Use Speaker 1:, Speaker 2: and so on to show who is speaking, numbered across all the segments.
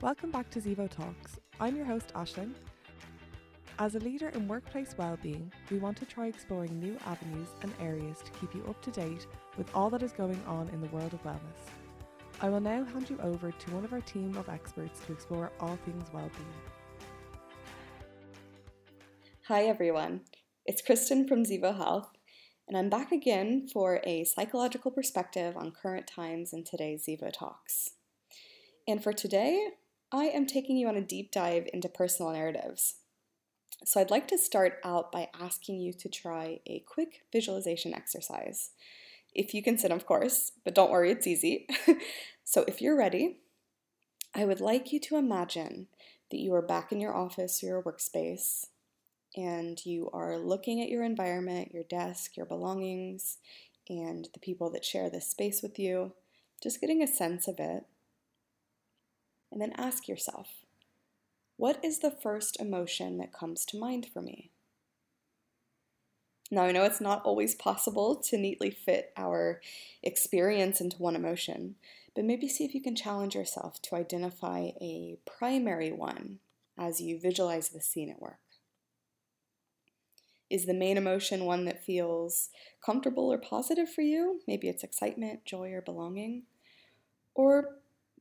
Speaker 1: Welcome back to Zevo Talks. I'm your host, Ashlyn. As a leader in workplace well-being, we want to try exploring new avenues and areas to keep you up to date with all that is going on in the world of wellness. I will now hand you over to one of our team of experts to explore all things well-being.
Speaker 2: Hi everyone, it's Kristin from Zevo Health, and I'm back again for a psychological perspective on current times in today's Zevo Talks. And for today, I am taking you on a deep dive into personal narratives. So I'd like to start out by asking you to try a quick visualization exercise. If you can sit, of course, but don't worry, it's easy. so if you're ready, I would like you to imagine that you are back in your office or your workspace and you are looking at your environment, your desk, your belongings, and the people that share this space with you, just getting a sense of it. And then ask yourself, what is the first emotion that comes to mind for me? Now, I know it's not always possible to neatly fit our experience into one emotion, but maybe see if you can challenge yourself to identify a primary one as you visualize the scene at work. Is the main emotion one that feels comfortable or positive for you? Maybe it's excitement, joy, or belonging. Or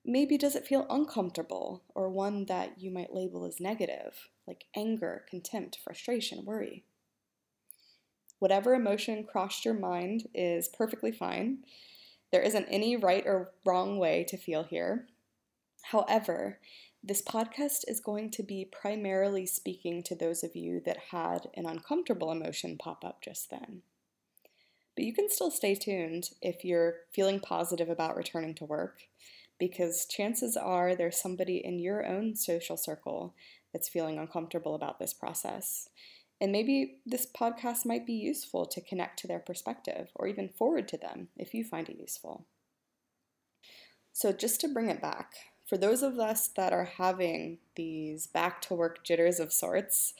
Speaker 2: maybe does it feel uncomfortable or one that you might label as negative, like anger, contempt, frustration, worry? Whatever emotion crossed your mind is perfectly fine. There isn't any right or wrong way to feel here. However, this podcast is going to be primarily speaking to those of you that had an uncomfortable emotion pop up just then. But you can still stay tuned if you're feeling positive about returning to work, because chances are there's somebody in your own social circle that's feeling uncomfortable about this process. And maybe this podcast might be useful to connect to their perspective or even forward to them if you find it useful. So, just to bring it back, for those of us that are having these back to work jitters of sorts,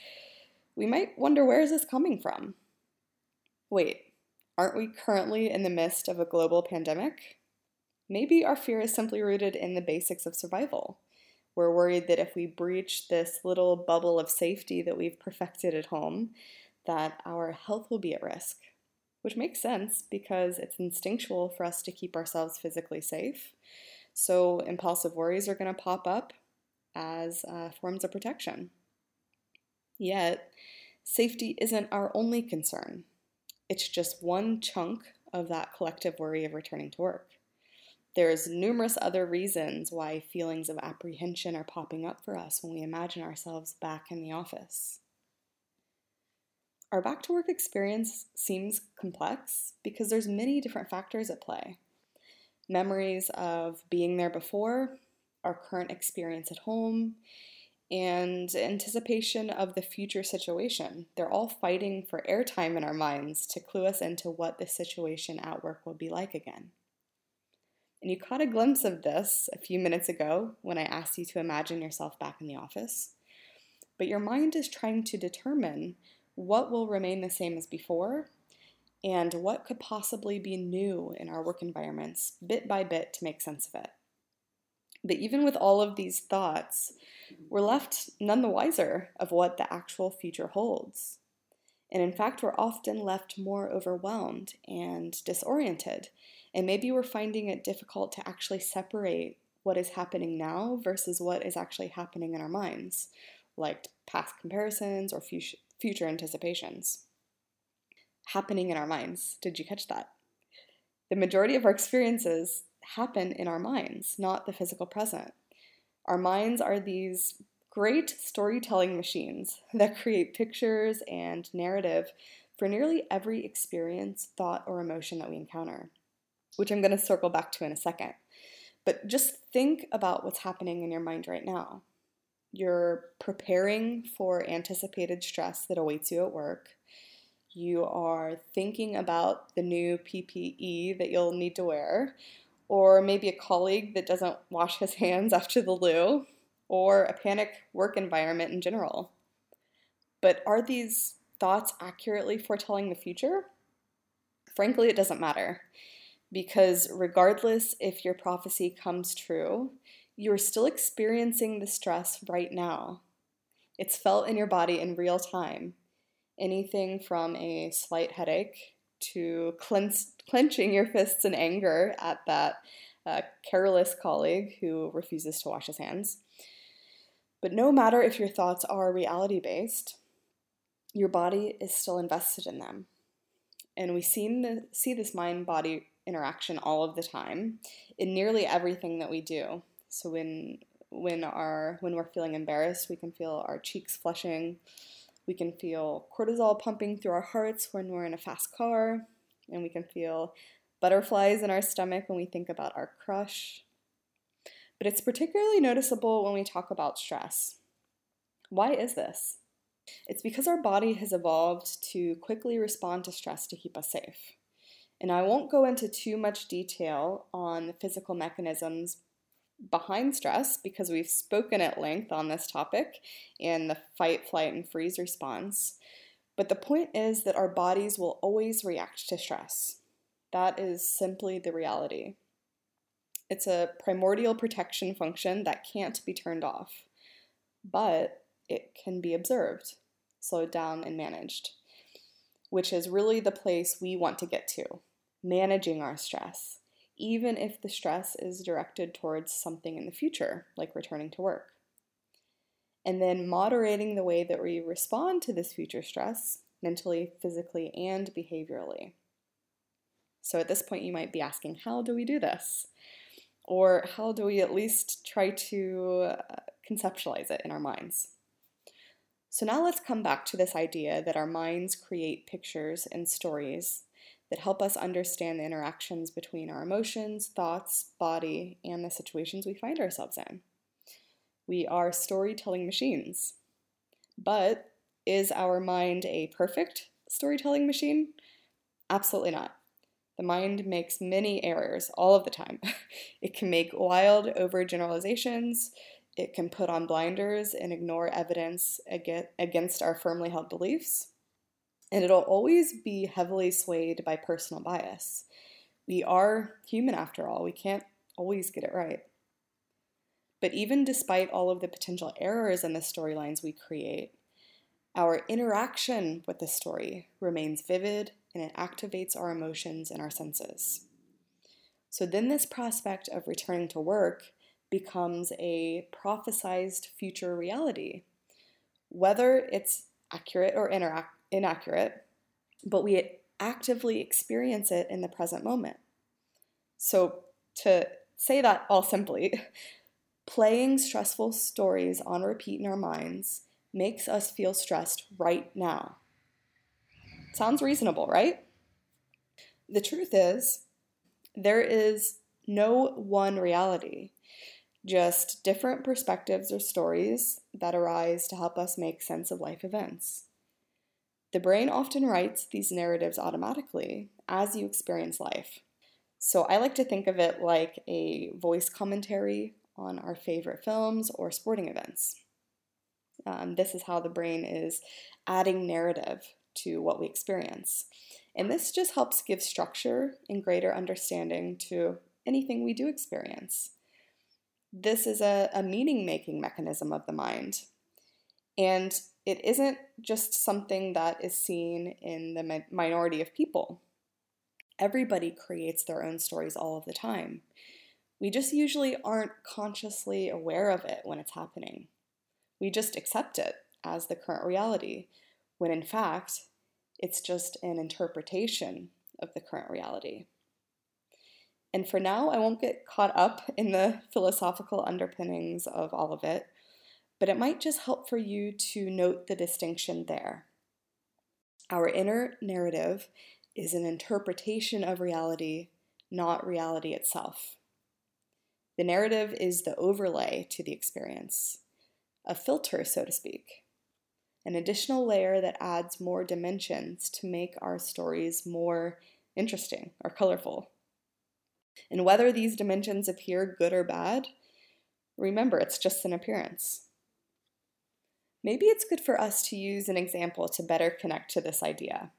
Speaker 2: we might wonder where is this coming from? Wait, aren't we currently in the midst of a global pandemic? Maybe our fear is simply rooted in the basics of survival. We're worried that if we breach this little bubble of safety that we've perfected at home, that our health will be at risk. Which makes sense because it's instinctual for us to keep ourselves physically safe. So impulsive worries are going to pop up as uh, forms of protection. Yet, safety isn't our only concern. It's just one chunk of that collective worry of returning to work. There's numerous other reasons why feelings of apprehension are popping up for us when we imagine ourselves back in the office. Our back to work experience seems complex because there's many different factors at play memories of being there before, our current experience at home, and anticipation of the future situation. They're all fighting for airtime in our minds to clue us into what the situation at work will be like again. And you caught a glimpse of this a few minutes ago when I asked you to imagine yourself back in the office. But your mind is trying to determine what will remain the same as before and what could possibly be new in our work environments bit by bit to make sense of it. But even with all of these thoughts, we're left none the wiser of what the actual future holds. And in fact, we're often left more overwhelmed and disoriented. And maybe we're finding it difficult to actually separate what is happening now versus what is actually happening in our minds, like past comparisons or future anticipations happening in our minds. Did you catch that? The majority of our experiences happen in our minds, not the physical present. Our minds are these great storytelling machines that create pictures and narrative for nearly every experience, thought, or emotion that we encounter, which I'm going to circle back to in a second. But just think about what's happening in your mind right now. You're preparing for anticipated stress that awaits you at work you are thinking about the new PPE that you'll need to wear, or maybe a colleague that doesn't wash his hands after the loo, or a panic work environment in general. But are these thoughts accurately foretelling the future? Frankly, it doesn't matter. Because regardless if your prophecy comes true, you're still experiencing the stress right now. It's felt in your body in real time. Anything from a slight headache to clench, clenching your fists in anger at that uh, careless colleague who refuses to wash his hands. But no matter if your thoughts are reality based, your body is still invested in them. And we see this mind body interaction all of the time in nearly everything that we do. So when when our when we're feeling embarrassed, we can feel our cheeks flushing. We can feel cortisol pumping through our hearts when we're in a fast car, and we can feel butterflies in our stomach when we think about our crush. But it's particularly noticeable when we talk about stress. Why is this? It's because our body has evolved to quickly respond to stress to keep us safe. And I won't go into too much detail on the physical mechanisms behind stress because we've spoken at length on this topic in the fight, flight, and freeze response. But the point is that our bodies will always react to stress. That is simply the reality. It's a primordial protection function that can't be turned off, but it can be observed, slowed down, and managed, which is really the place we want to get to managing our stress, even if the stress is directed towards something in the future, like returning to work. And then moderating the way that we respond to this future stress, mentally, physically, and behaviorally. So at this point, you might be asking, how do we do this? Or how do we at least try to uh, conceptualize it in our minds? So now let's come back to this idea that our minds create pictures and stories that help us understand the interactions between our emotions, thoughts, body, and the situations we find ourselves in. We are storytelling machines. But is our mind a perfect storytelling machine? Absolutely not. The mind makes many errors all of the time. it can make wild overgeneralizations. It can put on blinders and ignore evidence against our firmly held beliefs. And it'll always be heavily swayed by personal bias. We are human after all, we can't always get it right. But even despite all of the potential errors in the storylines we create, our interaction with the story remains vivid and it activates our emotions and our senses. So then, this prospect of returning to work becomes a prophesized future reality. Whether it's accurate or inaccurate, but we actively experience it in the present moment. So, to say that all simply, playing stressful stories on repeat in our minds makes us feel stressed right now. Sounds reasonable, right? The truth is, there is no one reality, just different perspectives or stories that arise to help us make sense of life events. The brain often writes these narratives automatically as you experience life. So I like to think of it like a voice commentary on our favorite films or sporting events. Um, this is how the brain is adding narrative to what we experience. And this just helps give structure and greater understanding to anything we do experience. This is a, a meaning making mechanism of the mind. And it isn't just something that is seen in the mi- minority of people. Everybody creates their own stories all of the time. We just usually aren't consciously aware of it when it's happening. We just accept it as the current reality, when in fact, it's just an interpretation of the current reality. And for now, I won't get caught up in the philosophical underpinnings of all of it, but it might just help for you to note the distinction there. Our inner narrative is an interpretation of reality, not reality itself. The narrative is the overlay to the experience, a filter, so to speak an additional layer that adds more dimensions to make our stories more interesting or colorful. And whether these dimensions appear good or bad, remember it's just an appearance. Maybe it's good for us to use an example to better connect to this idea.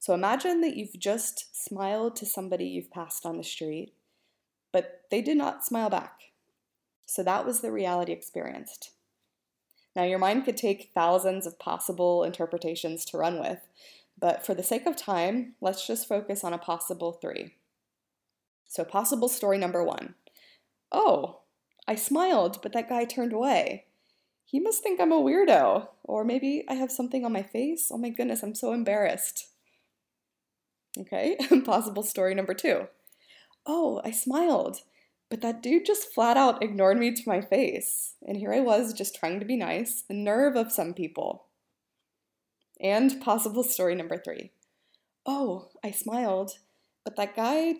Speaker 2: So imagine that you've just smiled to somebody you've passed on the street, but they did not smile back. So that was the reality experienced. Now, your mind could take thousands of possible interpretations to run with, but for the sake of time, let's just focus on a possible three. So, possible story number one Oh, I smiled, but that guy turned away. He must think I'm a weirdo. Or maybe I have something on my face. Oh my goodness, I'm so embarrassed. Okay, possible story number two. Oh, I smiled, but that dude just flat out ignored me to my face. And here I was just trying to be nice, the nerve of some people. And possible story number three. Oh, I smiled, but that guy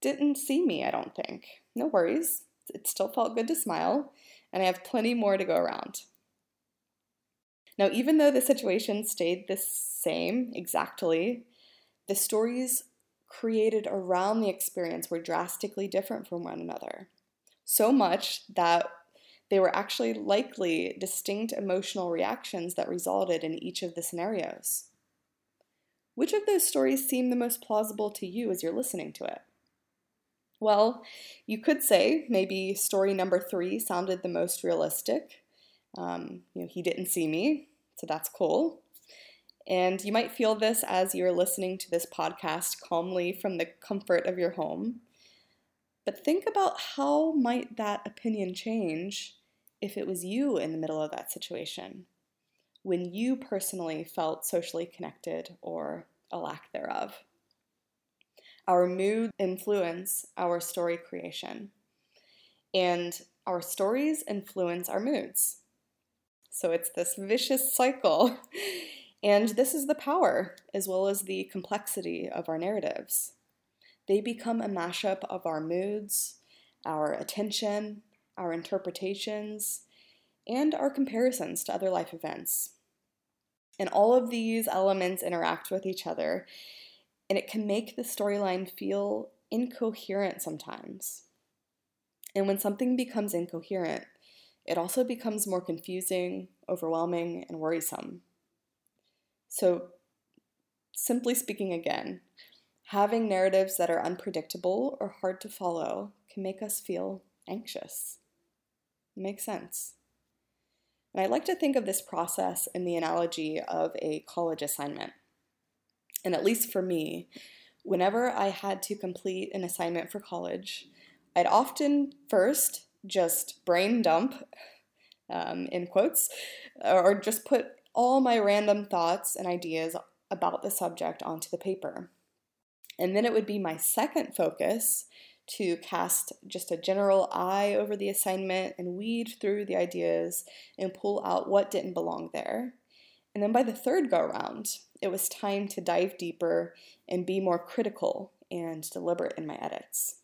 Speaker 2: didn't see me, I don't think. No worries. It still felt good to smile, and I have plenty more to go around. Now, even though the situation stayed the same exactly, the stories created around the experience were drastically different from one another. So much that they were actually likely distinct emotional reactions that resulted in each of the scenarios. Which of those stories seem the most plausible to you as you're listening to it? Well, you could say maybe story number three sounded the most realistic. Um, you know, he didn't see me, so that's cool. And you might feel this as you're listening to this podcast calmly from the comfort of your home. But think about how might that opinion change if it was you in the middle of that situation, when you personally felt socially connected or a lack thereof. Our mood influence our story creation, and our stories influence our moods. So it's this vicious cycle. And this is the power, as well as the complexity of our narratives. They become a mashup of our moods, our attention, our interpretations, and our comparisons to other life events. And all of these elements interact with each other, and it can make the storyline feel incoherent sometimes. And when something becomes incoherent, it also becomes more confusing, overwhelming, and worrisome. So, simply speaking again, having narratives that are unpredictable or hard to follow can make us feel anxious. It makes sense. And I like to think of this process in the analogy of a college assignment. And at least for me, whenever I had to complete an assignment for college, I'd often first just brain dump, um, in quotes, or just put all my random thoughts and ideas about the subject onto the paper. And then it would be my second focus to cast just a general eye over the assignment and weed through the ideas and pull out what didn't belong there. And then by the third go around, it was time to dive deeper and be more critical and deliberate in my edits.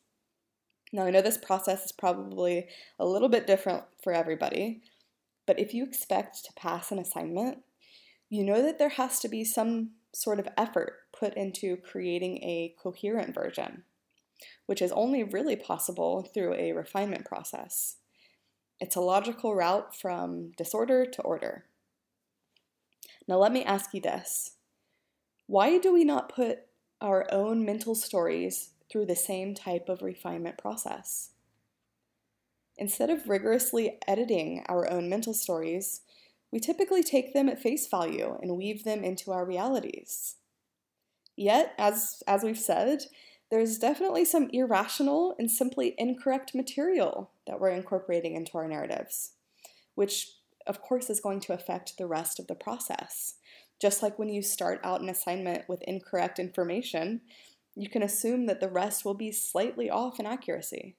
Speaker 2: Now, I know this process is probably a little bit different for everybody, but if you expect to pass an assignment, you know that there has to be some sort of effort put into creating a coherent version which is only really possible through a refinement process. It's a logical route from disorder to order. Now, let me ask you this why do we not put our own mental stories through the same type of refinement process? Instead of rigorously editing our own mental stories, we typically take them at face value and weave them into our realities. Yet, as, as we've said, there's definitely some irrational and simply incorrect material that we're incorporating into our narratives, which of course is going to affect the rest of the process. Just like when you start out an assignment with incorrect information, you can assume that the rest will be slightly off in accuracy.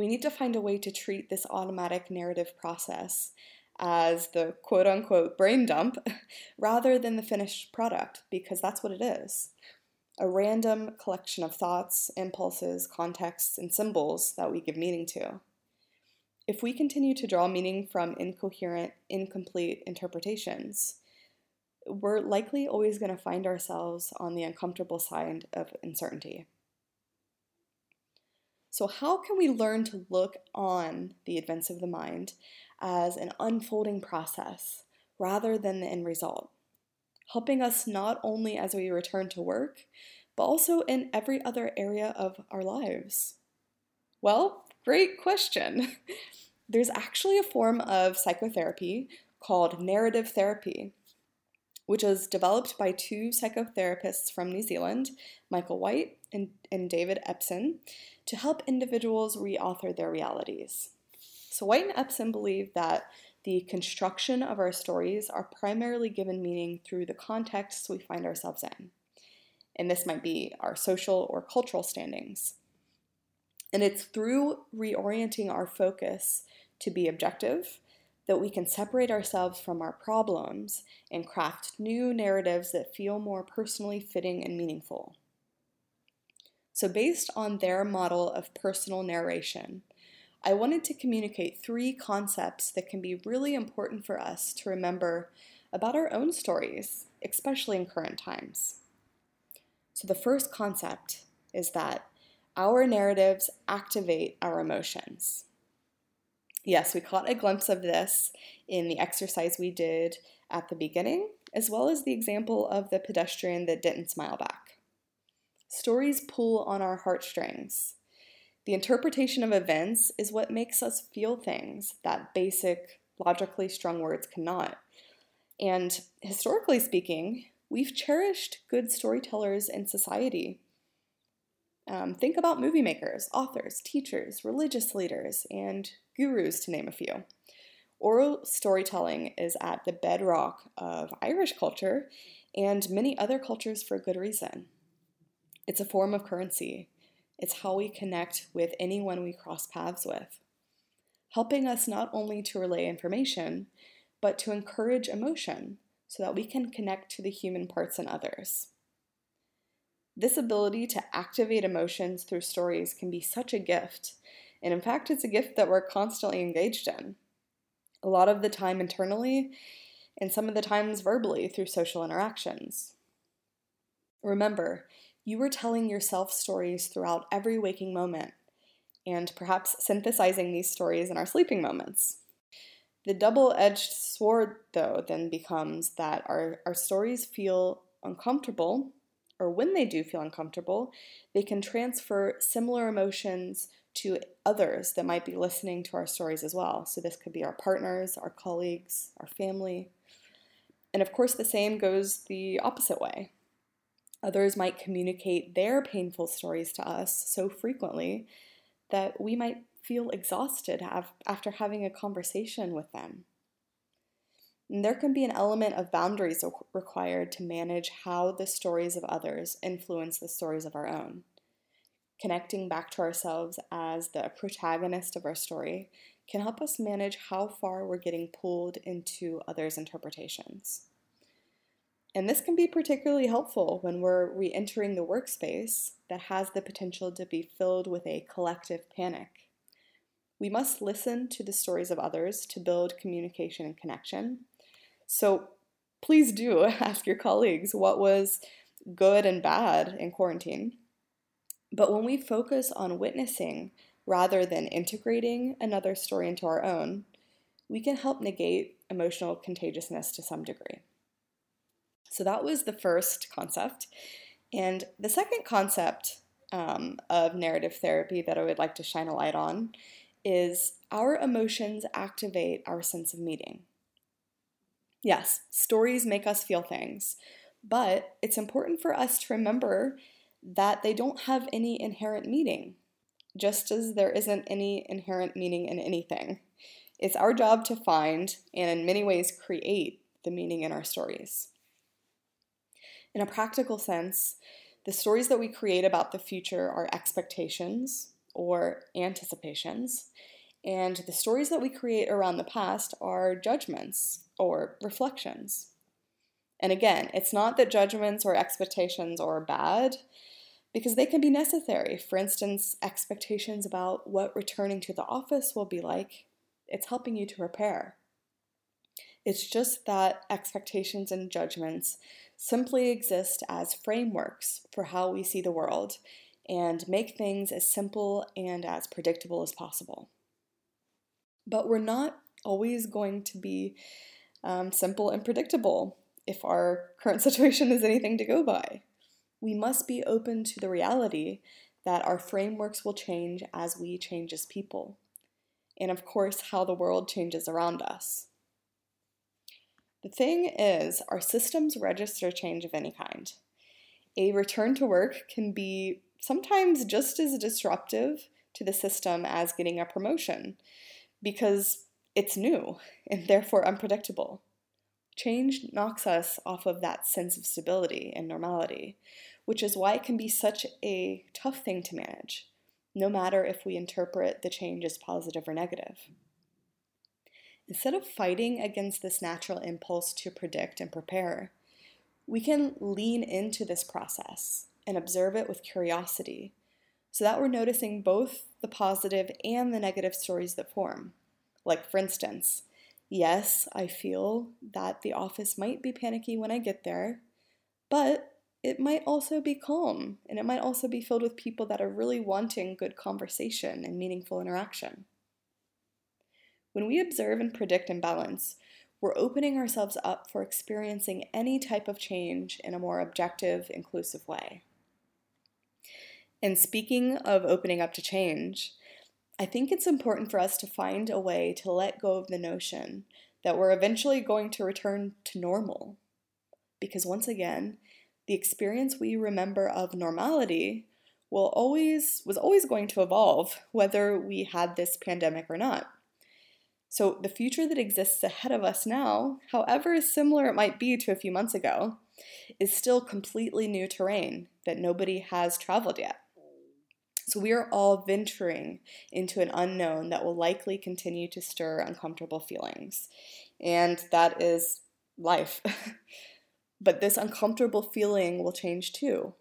Speaker 2: We need to find a way to treat this automatic narrative process as the quote unquote brain dump rather than the finished product, because that's what it is a random collection of thoughts, impulses, contexts, and symbols that we give meaning to. If we continue to draw meaning from incoherent, incomplete interpretations, we're likely always going to find ourselves on the uncomfortable side of uncertainty. So, how can we learn to look on the events of the mind as an unfolding process rather than the end result? helping us not only as we return to work, but also in every other area of our lives. Well, great question. There's actually a form of psychotherapy called narrative therapy, which was developed by two psychotherapists from New Zealand, Michael White and, and David Epston, to help individuals reauthor their realities. So, White and Epston believe that the construction of our stories are primarily given meaning through the contexts we find ourselves in. And this might be our social or cultural standings. And it's through reorienting our focus to be objective that we can separate ourselves from our problems and craft new narratives that feel more personally fitting and meaningful. So, based on their model of personal narration, I wanted to communicate three concepts that can be really important for us to remember about our own stories, especially in current times. So, the first concept is that our narratives activate our emotions. Yes, we caught a glimpse of this in the exercise we did at the beginning, as well as the example of the pedestrian that didn't smile back. Stories pull on our heartstrings. The interpretation of events is what makes us feel things that basic, logically strung words cannot. And historically speaking, we've cherished good storytellers in society. Um, think about movie makers, authors, teachers, religious leaders, and gurus, to name a few. Oral storytelling is at the bedrock of Irish culture and many other cultures for a good reason. It's a form of currency, it's how we connect with anyone we cross paths with, helping us not only to relay information, but to encourage emotion so that we can connect to the human parts in others. This ability to activate emotions through stories can be such a gift, and in fact, it's a gift that we're constantly engaged in. A lot of the time internally, and some of the times verbally through social interactions. Remember, you are telling yourself stories throughout every waking moment, and perhaps synthesizing these stories in our sleeping moments. The double edged sword, though, then becomes that our, our stories feel uncomfortable, or when they do feel uncomfortable, they can transfer similar emotions to others that might be listening to our stories as well. So, this could be our partners, our colleagues, our family. And of course, the same goes the opposite way. Others might communicate their painful stories to us so frequently that we might feel exhausted after having a conversation with them. And there can be an element of boundaries required to manage how the stories of others influence the stories of our own. Connecting back to ourselves as the protagonist of our story can help us manage how far we're getting pulled into others' interpretations. And this can be particularly helpful when we're re entering the workspace that has the potential to be filled with a collective panic. We must listen to the stories of others to build communication and connection. So please do ask your colleagues what was good and bad in quarantine. But when we focus on witnessing rather than integrating another story into our own, we can help negate emotional contagiousness to some degree. So that was the first concept. And the second concept um, of narrative therapy that I would like to shine a light on is our emotions activate our sense of meaning. Yes, stories make us feel things, but it's important for us to remember that they don't have any inherent meaning, just as there isn't any inherent meaning in anything. It's our job to find and, in many ways, create the meaning in our stories. In a practical sense, the stories that we create about the future are expectations or anticipations, and the stories that we create around the past are judgments or reflections. And again, it's not that judgments or expectations are bad, because they can be necessary. For instance, expectations about what returning to the office will be like, it's helping you to prepare. It's just that expectations and judgments simply exist as frameworks for how we see the world and make things as simple and as predictable as possible. But we're not always going to be um, simple and predictable if our current situation is anything to go by. We must be open to the reality that our frameworks will change as we change as people, and of course, how the world changes around us. The thing is, our systems register change of any kind. A return to work can be sometimes just as disruptive to the system as getting a promotion because it's new and therefore unpredictable. Change knocks us off of that sense of stability and normality, which is why it can be such a tough thing to manage, no matter if we interpret the change as positive or negative. Instead of fighting against this natural impulse to predict and prepare, we can lean into this process and observe it with curiosity so that we're noticing both the positive and the negative stories that form. Like, for instance, yes, I feel that the office might be panicky when I get there, but it might also be calm and it might also be filled with people that are really wanting good conversation and meaningful interaction. When we observe and predict imbalance, we're opening ourselves up for experiencing any type of change in a more objective, inclusive way. And speaking of opening up to change, I think it's important for us to find a way to let go of the notion that we're eventually going to return to normal. Because once again, the experience we remember of normality will always was always going to evolve whether we had this pandemic or not. So, the future that exists ahead of us now, however similar it might be to a few months ago, is still completely new terrain that nobody has traveled yet. So, we are all venturing into an unknown that will likely continue to stir uncomfortable feelings. And that is life. but this uncomfortable feeling will change too.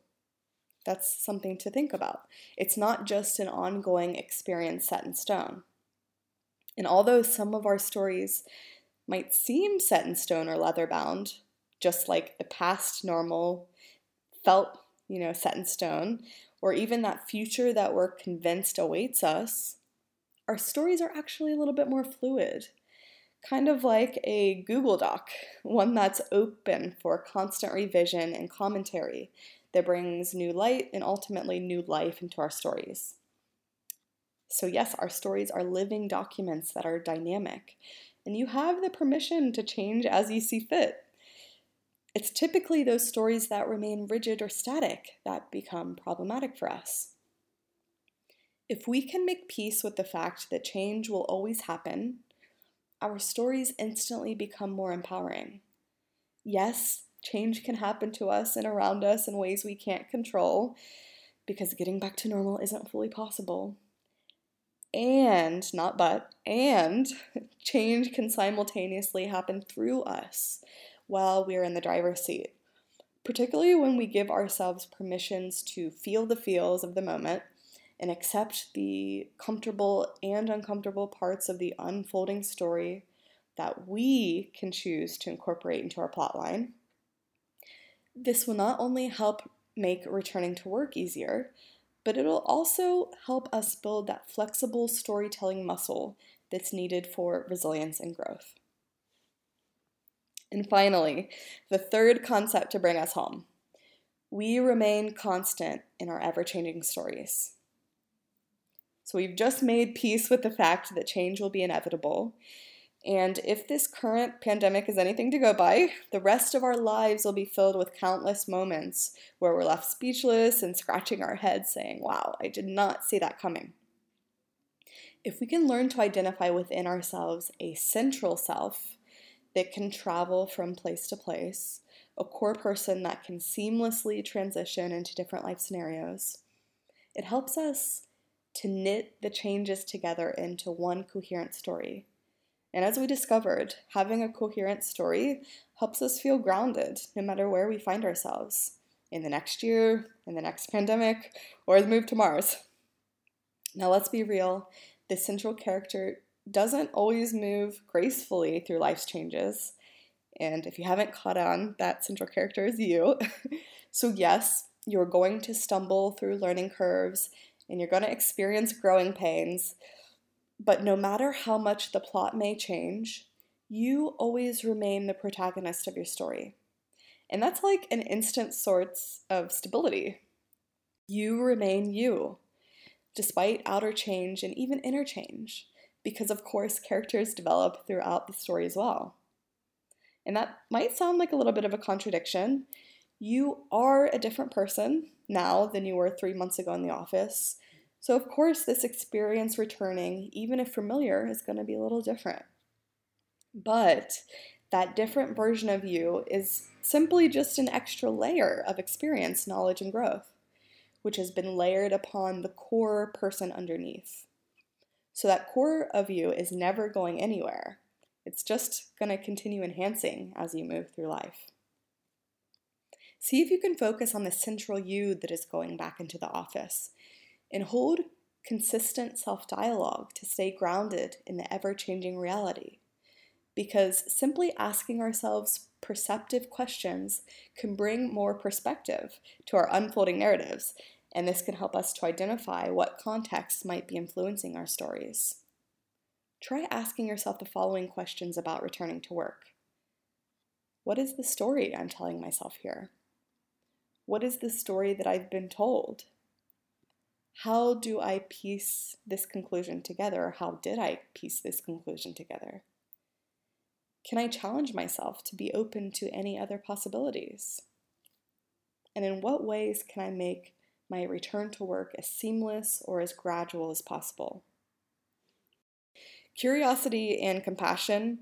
Speaker 2: That's something to think about. It's not just an ongoing experience set in stone. And although some of our stories might seem set in stone or leather bound, just like the past normal felt, you know, set in stone, or even that future that we're convinced awaits us, our stories are actually a little bit more fluid. Kind of like a Google Doc, one that's open for constant revision and commentary that brings new light and ultimately new life into our stories. So, yes, our stories are living documents that are dynamic, and you have the permission to change as you see fit. It's typically those stories that remain rigid or static that become problematic for us. If we can make peace with the fact that change will always happen, our stories instantly become more empowering. Yes, change can happen to us and around us in ways we can't control because getting back to normal isn't fully possible and, not but, and change can simultaneously happen through us while we're in the driver's seat, particularly when we give ourselves permissions to feel the feels of the moment and accept the comfortable and uncomfortable parts of the unfolding story that we can choose to incorporate into our plotline. This will not only help make returning to work easier, but it'll also help us build that flexible storytelling muscle that's needed for resilience and growth. And finally, the third concept to bring us home we remain constant in our ever changing stories. So, we've just made peace with the fact that change will be inevitable, and if this current pandemic is anything to go by, the rest of our lives will be filled with countless moments where we're left speechless and scratching our heads saying, Wow, I did not see that coming. If we can learn to identify within ourselves a central self that can travel from place to place, a core person that can seamlessly transition into different life scenarios, it helps us to knit the changes together into one coherent story and as we discovered, having a coherent story helps us feel grounded no matter where we find ourselves in the next year, in the next pandemic, or the move to Mars. Now, let's be real the central character doesn't always move gracefully through life's changes. And if you haven't caught on, that central character is you. so, yes, you're going to stumble through learning curves and you're going to experience growing pains. But no matter how much the plot may change, you always remain the protagonist of your story. And that's like an instant source of stability. You remain you, despite outer change and even inner change, because of course characters develop throughout the story as well. And that might sound like a little bit of a contradiction. You are a different person now than you were three months ago in the office. So, of course, this experience returning, even if familiar, is going to be a little different. But that different version of you is simply just an extra layer of experience, knowledge, and growth, which has been layered upon the core person underneath. So that core of you is never going anywhere. It's just going to continue enhancing as you move through life. See if you can focus on the central you that is going back into the office and hold consistent self dialogue to stay grounded in the ever changing reality because simply asking ourselves perceptive questions can bring more perspective to our unfolding narratives, and this can help us to identify what contexts might be influencing our stories. Try asking yourself the following questions about returning to work What is the story I'm telling myself here? What is the story that I've been told? How do I piece this conclusion together? How did I piece this conclusion together? Can I challenge myself to be open to any other possibilities? And in what ways can I make my return to work as seamless or as gradual as possible? Curiosity and compassion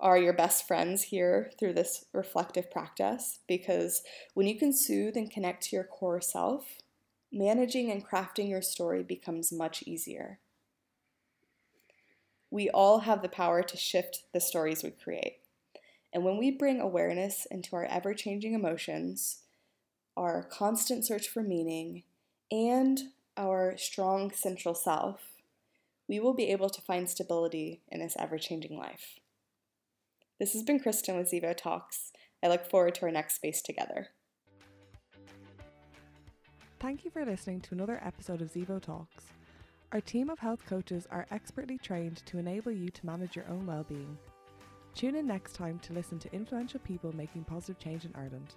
Speaker 2: are your best friends here through this reflective practice because when you can soothe and connect to your core self, managing and crafting your story becomes much easier we all have the power to shift the stories we create. And when we bring awareness into our ever changing emotions, our constant search for meaning, and our strong central self, we will be able to find stability in this ever changing life. This has been Kristin with Zevo Talks. I look forward to our next space together.
Speaker 1: Thank you for listening to another episode of Zevo Talks. Our team of health coaches are expertly trained to enable you to manage your own well-being. Tune in next time to listen to influential people making positive change in Ireland.